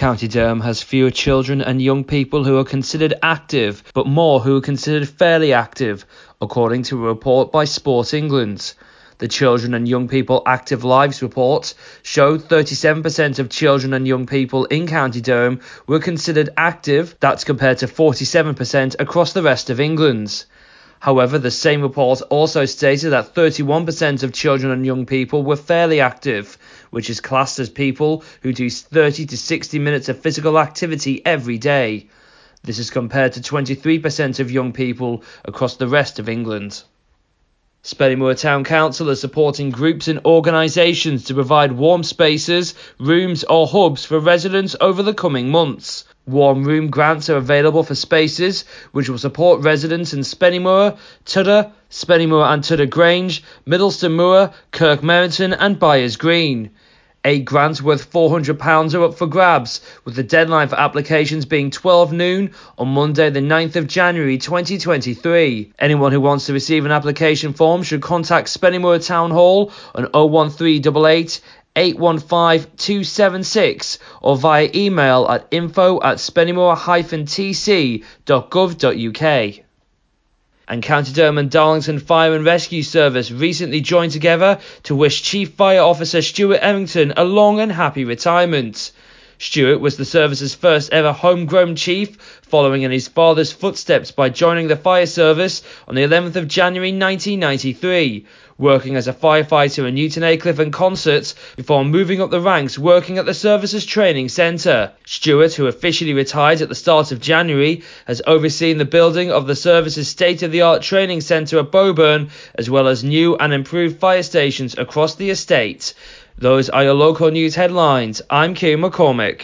County Durham has fewer children and young people who are considered active, but more who are considered fairly active, according to a report by Sport England. The Children and Young People Active Lives report showed 37% of children and young people in County Durham were considered active, that's compared to 47% across the rest of England. However, the same report also stated that 31% of children and young people were fairly active, which is classed as people who do 30 to 60 minutes of physical activity every day. This is compared to 23% of young people across the rest of England. Spennymoor Town Council is supporting groups and organisations to provide warm spaces, rooms or hubs for residents over the coming months. Warm room grants are available for spaces which will support residents in Spennymoor, Tudhoe, Spennymoor and Tudhoe Grange, Middlestone Moor, Kirk Merrington and Byers Green. Eight grants worth £400 are up for grabs, with the deadline for applications being 12 noon on Monday, the 9th of January 2023. Anyone who wants to receive an application form should contact Spennymoor Town Hall on 01388 815 276 or via email at info at spennymoor-tc.gov.uk and County Durham and Darlington Fire and Rescue Service recently joined together to wish Chief Fire Officer Stuart Errington a long and happy retirement. Stuart was the service's first ever homegrown chief, following in his father's footsteps by joining the fire service on the 11th of January 1993, working as a firefighter in Newton Aycliffe and Consett before moving up the ranks working at the service's training centre. Stuart, who officially retired at the start of January, has overseen the building of the service's state-of-the-art training centre at Bowburn, as well as new and improved fire stations across the estate. Those are your local news headlines. I'm Kieran McCormick.